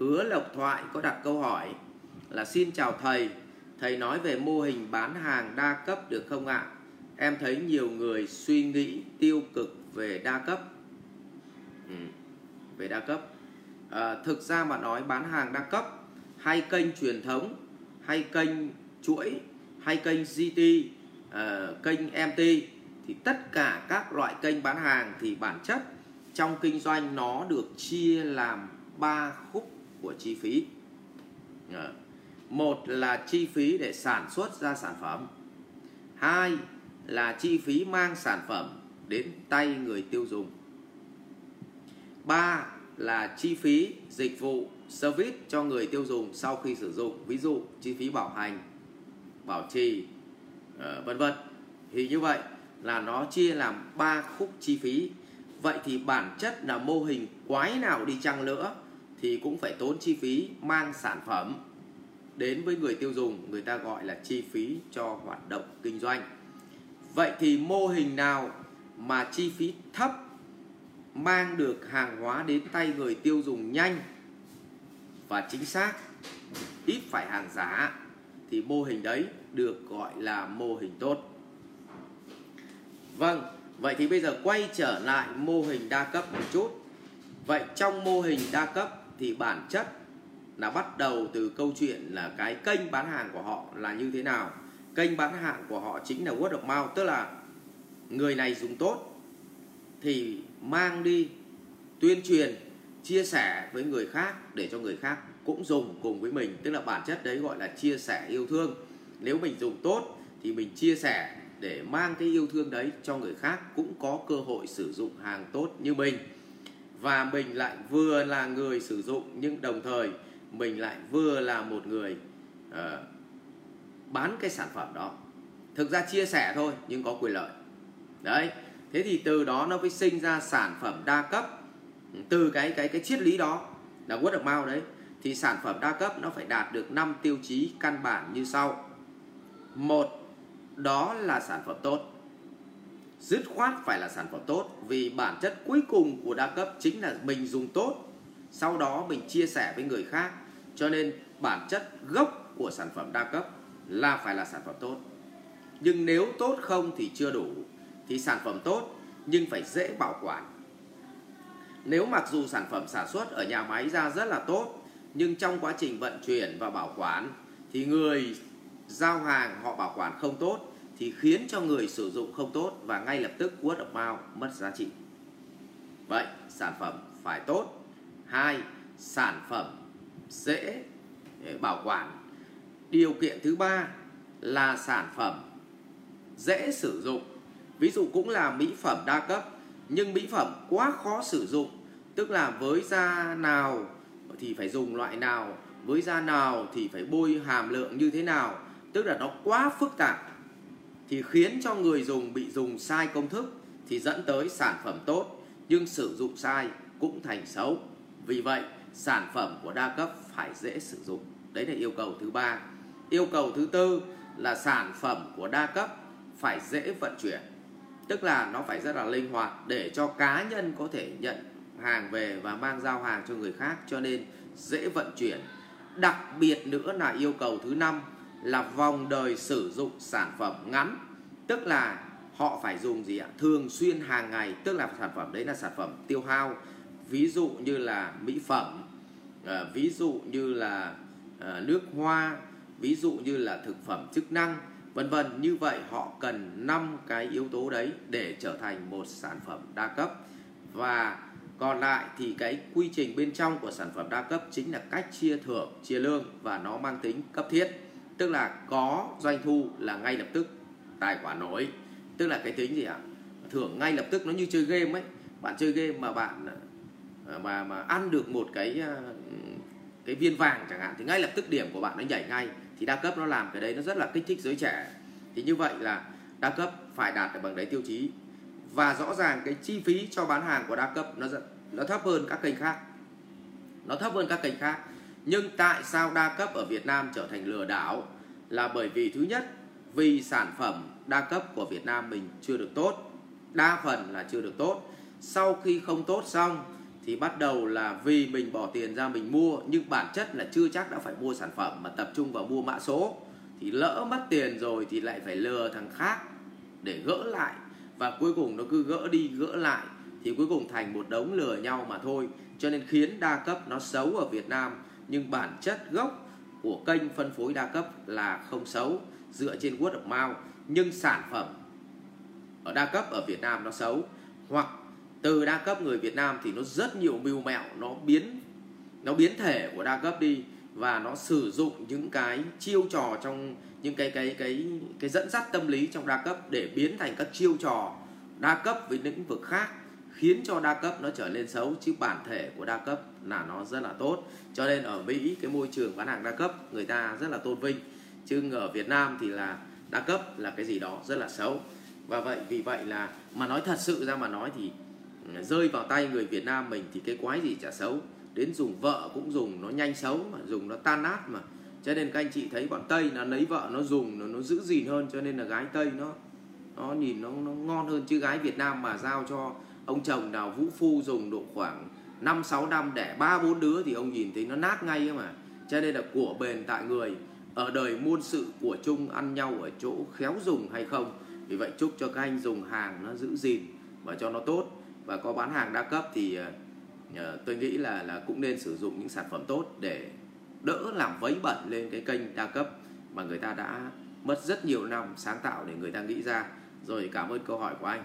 hứa lộc thoại có đặt câu hỏi là xin chào thầy thầy nói về mô hình bán hàng đa cấp được không ạ? Em thấy nhiều người suy nghĩ tiêu cực về đa cấp. Ừ, về đa cấp. À, thực ra mà nói bán hàng đa cấp hay kênh truyền thống hay kênh chuỗi hay kênh GT à, ờ, kênh MT thì tất cả các loại kênh bán hàng thì bản chất trong kinh doanh nó được chia làm ba khúc của chi phí. Dạ. Một là chi phí để sản xuất ra sản phẩm. Hai là chi phí mang sản phẩm đến tay người tiêu dùng. Ba là chi phí dịch vụ service cho người tiêu dùng sau khi sử dụng, ví dụ chi phí bảo hành, bảo trì ờ, vân vân. Thì như vậy là nó chia làm ba khúc chi phí. Vậy thì bản chất là mô hình quái nào đi chăng nữa thì cũng phải tốn chi phí mang sản phẩm đến với người tiêu dùng, người ta gọi là chi phí cho hoạt động kinh doanh. Vậy thì mô hình nào mà chi phí thấp, mang được hàng hóa đến tay người tiêu dùng nhanh và chính xác, ít phải hàng giả, thì mô hình đấy được gọi là mô hình tốt. Vâng vậy thì bây giờ quay trở lại mô hình đa cấp một chút. Vậy trong mô hình đa cấp thì bản chất là bắt đầu từ câu chuyện là cái kênh bán hàng của họ là như thế nào. Kênh bán hàng của họ chính là word of mouth, tức là người này dùng tốt thì mang đi, tuyên truyền, chia sẻ với người khác để cho người khác cũng dùng cùng với mình. Tức là bản chất đấy gọi là chia sẻ yêu thương. Nếu mình dùng tốt thì mình chia sẻ để mang cái yêu thương đấy cho người khác cũng có cơ hội sử dụng hàng tốt như mình và mình lại vừa là người sử dụng nhưng đồng thời mình lại vừa là một người uh, bán cái sản phẩm đó. Thực ra chia sẻ thôi nhưng có quyền lợi. Đấy thế thì từ đó nó mới sinh ra sản phẩm đa cấp. Từ cái cái cái triết lý đó là word of mouth đấy thì sản phẩm đa cấp nó phải đạt được 5 tiêu chí căn bản như sau. Một đó là sản phẩm tốt dứt khoát phải là sản phẩm tốt, vì bản chất cuối cùng của đa cấp chính là mình dùng tốt. Sau đó mình chia sẻ với người khác, cho nên bản chất gốc của sản phẩm đa cấp là phải là sản phẩm tốt. Nhưng nếu tốt không thì chưa đủ, thì sản phẩm tốt nhưng phải dễ bảo quản. Nếu mặc dù sản phẩm sản xuất ở nhà máy ra rất là tốt, nhưng trong quá trình vận chuyển và bảo quản thì người giao hàng họ bảo quản không tốt thì khiến cho người sử dụng không tốt và ngay lập tức word of mouth mất giá trị. Vậy, sản phẩm phải tốt. Hai, sản phẩm dễ eh, bảo quản. Điều kiện thứ ba là sản phẩm dễ sử dụng. Ví dụ cũng là mỹ phẩm đa cấp, nhưng mỹ phẩm quá khó sử dụng, tức là với da nào thì phải dùng loại nào, với da nào thì phải bôi hàm lượng như thế nào, tức là nó quá phức tạp thì khiến cho người dùng bị dùng sai công thức thì dẫn tới sản phẩm tốt, nhưng sử dụng sai cũng thành xấu. Vì vậy, sản phẩm của đa cấp phải dễ sử dụng. Đấy là yêu cầu thứ ba. Yêu cầu thứ tư là sản phẩm của đa cấp phải dễ vận chuyển, tức là nó phải rất là linh hoạt để cho cá nhân có thể nhận hàng về và mang giao hàng cho người khác, cho nên dễ vận chuyển. Đặc biệt nữa là yêu cầu thứ năm là vòng đời sử dụng sản phẩm ngắn, tức là họ phải dùng gì ạ? Thường xuyên hàng ngày, tức là sản phẩm đấy là sản phẩm tiêu hao. Ví dụ như là mỹ phẩm ờ, ví dụ như là ờ, nước hoa, ví dụ như là thực phẩm chức năng, vân vân. Như vậy họ cần 5 cái yếu tố đấy để trở thành một sản phẩm đa cấp. Và còn lại thì cái quy trình bên trong của sản phẩm đa cấp chính là cách chia thưởng, chia lương và nó mang tính cấp thiết tức là có doanh thu là ngay lập tức tài khoản nổi. Tức là cái tính gì ạ? Thưởng ngay lập tức, nó như chơi game ấy. Bạn chơi game mà bạn à, mà mà ăn được một cái à, cái viên vàng chẳng hạn, thì ngay lập tức điểm của bạn nó nhảy ngay. Thì đa cấp nó làm cái đấy, nó rất là kích thích giới trẻ. Thì như vậy là đa cấp phải đạt được bằng đấy tiêu chí. Và rõ ràng cái chi phí cho bán hàng của đa cấp nó nó thấp hơn các kênh khác. Nó thấp hơn các kênh khác nhưng tại sao đa cấp ở Việt Nam trở thành lừa đảo? Là bởi vì thứ nhất, vì sản phẩm đa cấp của Việt Nam mình chưa được tốt. Đa phần là chưa được tốt. Sau khi không tốt xong, thì bắt đầu là vì mình bỏ tiền ra mình mua, nhưng bản chất là chưa chắc đã phải mua sản phẩm mà tập trung vào mua mã số. Thì lỡ mất tiền rồi thì lại phải lừa thằng khác để gỡ lại. Và cuối cùng nó cứ gỡ đi, gỡ lại. Thì cuối cùng thành một đống lừa nhau mà thôi. Cho nên khiến đa cấp nó xấu ở Việt Nam nhưng bản chất gốc của kênh phân phối đa cấp là không xấu, dựa trên word of mouth, nhưng sản phẩm ở đa cấp ở Việt Nam nó xấu, hoặc từ đa cấp người Việt Nam thì nó rất nhiều mưu mẹo, nó biến nó biến thể của đa cấp đi, và nó sử dụng những cái chiêu trò trong những cái cái cái cái dẫn dắt tâm lý trong đa cấp để biến thành các chiêu trò đa cấp với lĩnh vực khác khiến cho đa cấp nó trở nên xấu chứ bản thể của đa cấp là nó rất là tốt. Cho nên ở Mỹ cái môi trường bán hàng đa cấp người ta rất là tôn vinh. Chứ ở Việt Nam thì là đa cấp là cái gì đó rất là xấu. Và vậy vì vậy là mà nói thật sự ra mà nói thì rơi vào tay người Việt Nam mình thì cái quái gì chả xấu. Đến dùng vợ cũng dùng nó nhanh xấu mà dùng nó tan nát mà. Cho nên các anh chị thấy bọn tây nó lấy vợ nó dùng nó, nó giữ gìn hơn cho nên là gái tây nó nó nhìn nó, nó ngon hơn. Chứ gái Việt Nam mà giao cho ông chồng nào vũ phu dùng độ khoảng 5 6 năm đẻ ba bốn đứa thì ông nhìn thấy nó nát ngay mà. Cho nên là của bền tại người. Ở đời muôn sự của chung ăn nhau ở chỗ khéo dùng hay không? Vì vậy chúc cho các anh dùng hàng nó giữ gìn và cho nó tốt. Và có bán hàng đa cấp thì uh, tôi nghĩ là là cũng nên sử dụng những sản phẩm tốt để đỡ làm vấy bẩn lên cái kênh đa cấp mà người ta đã mất rất nhiều năm sáng tạo để người ta nghĩ ra. Rồi cảm ơn câu hỏi của anh.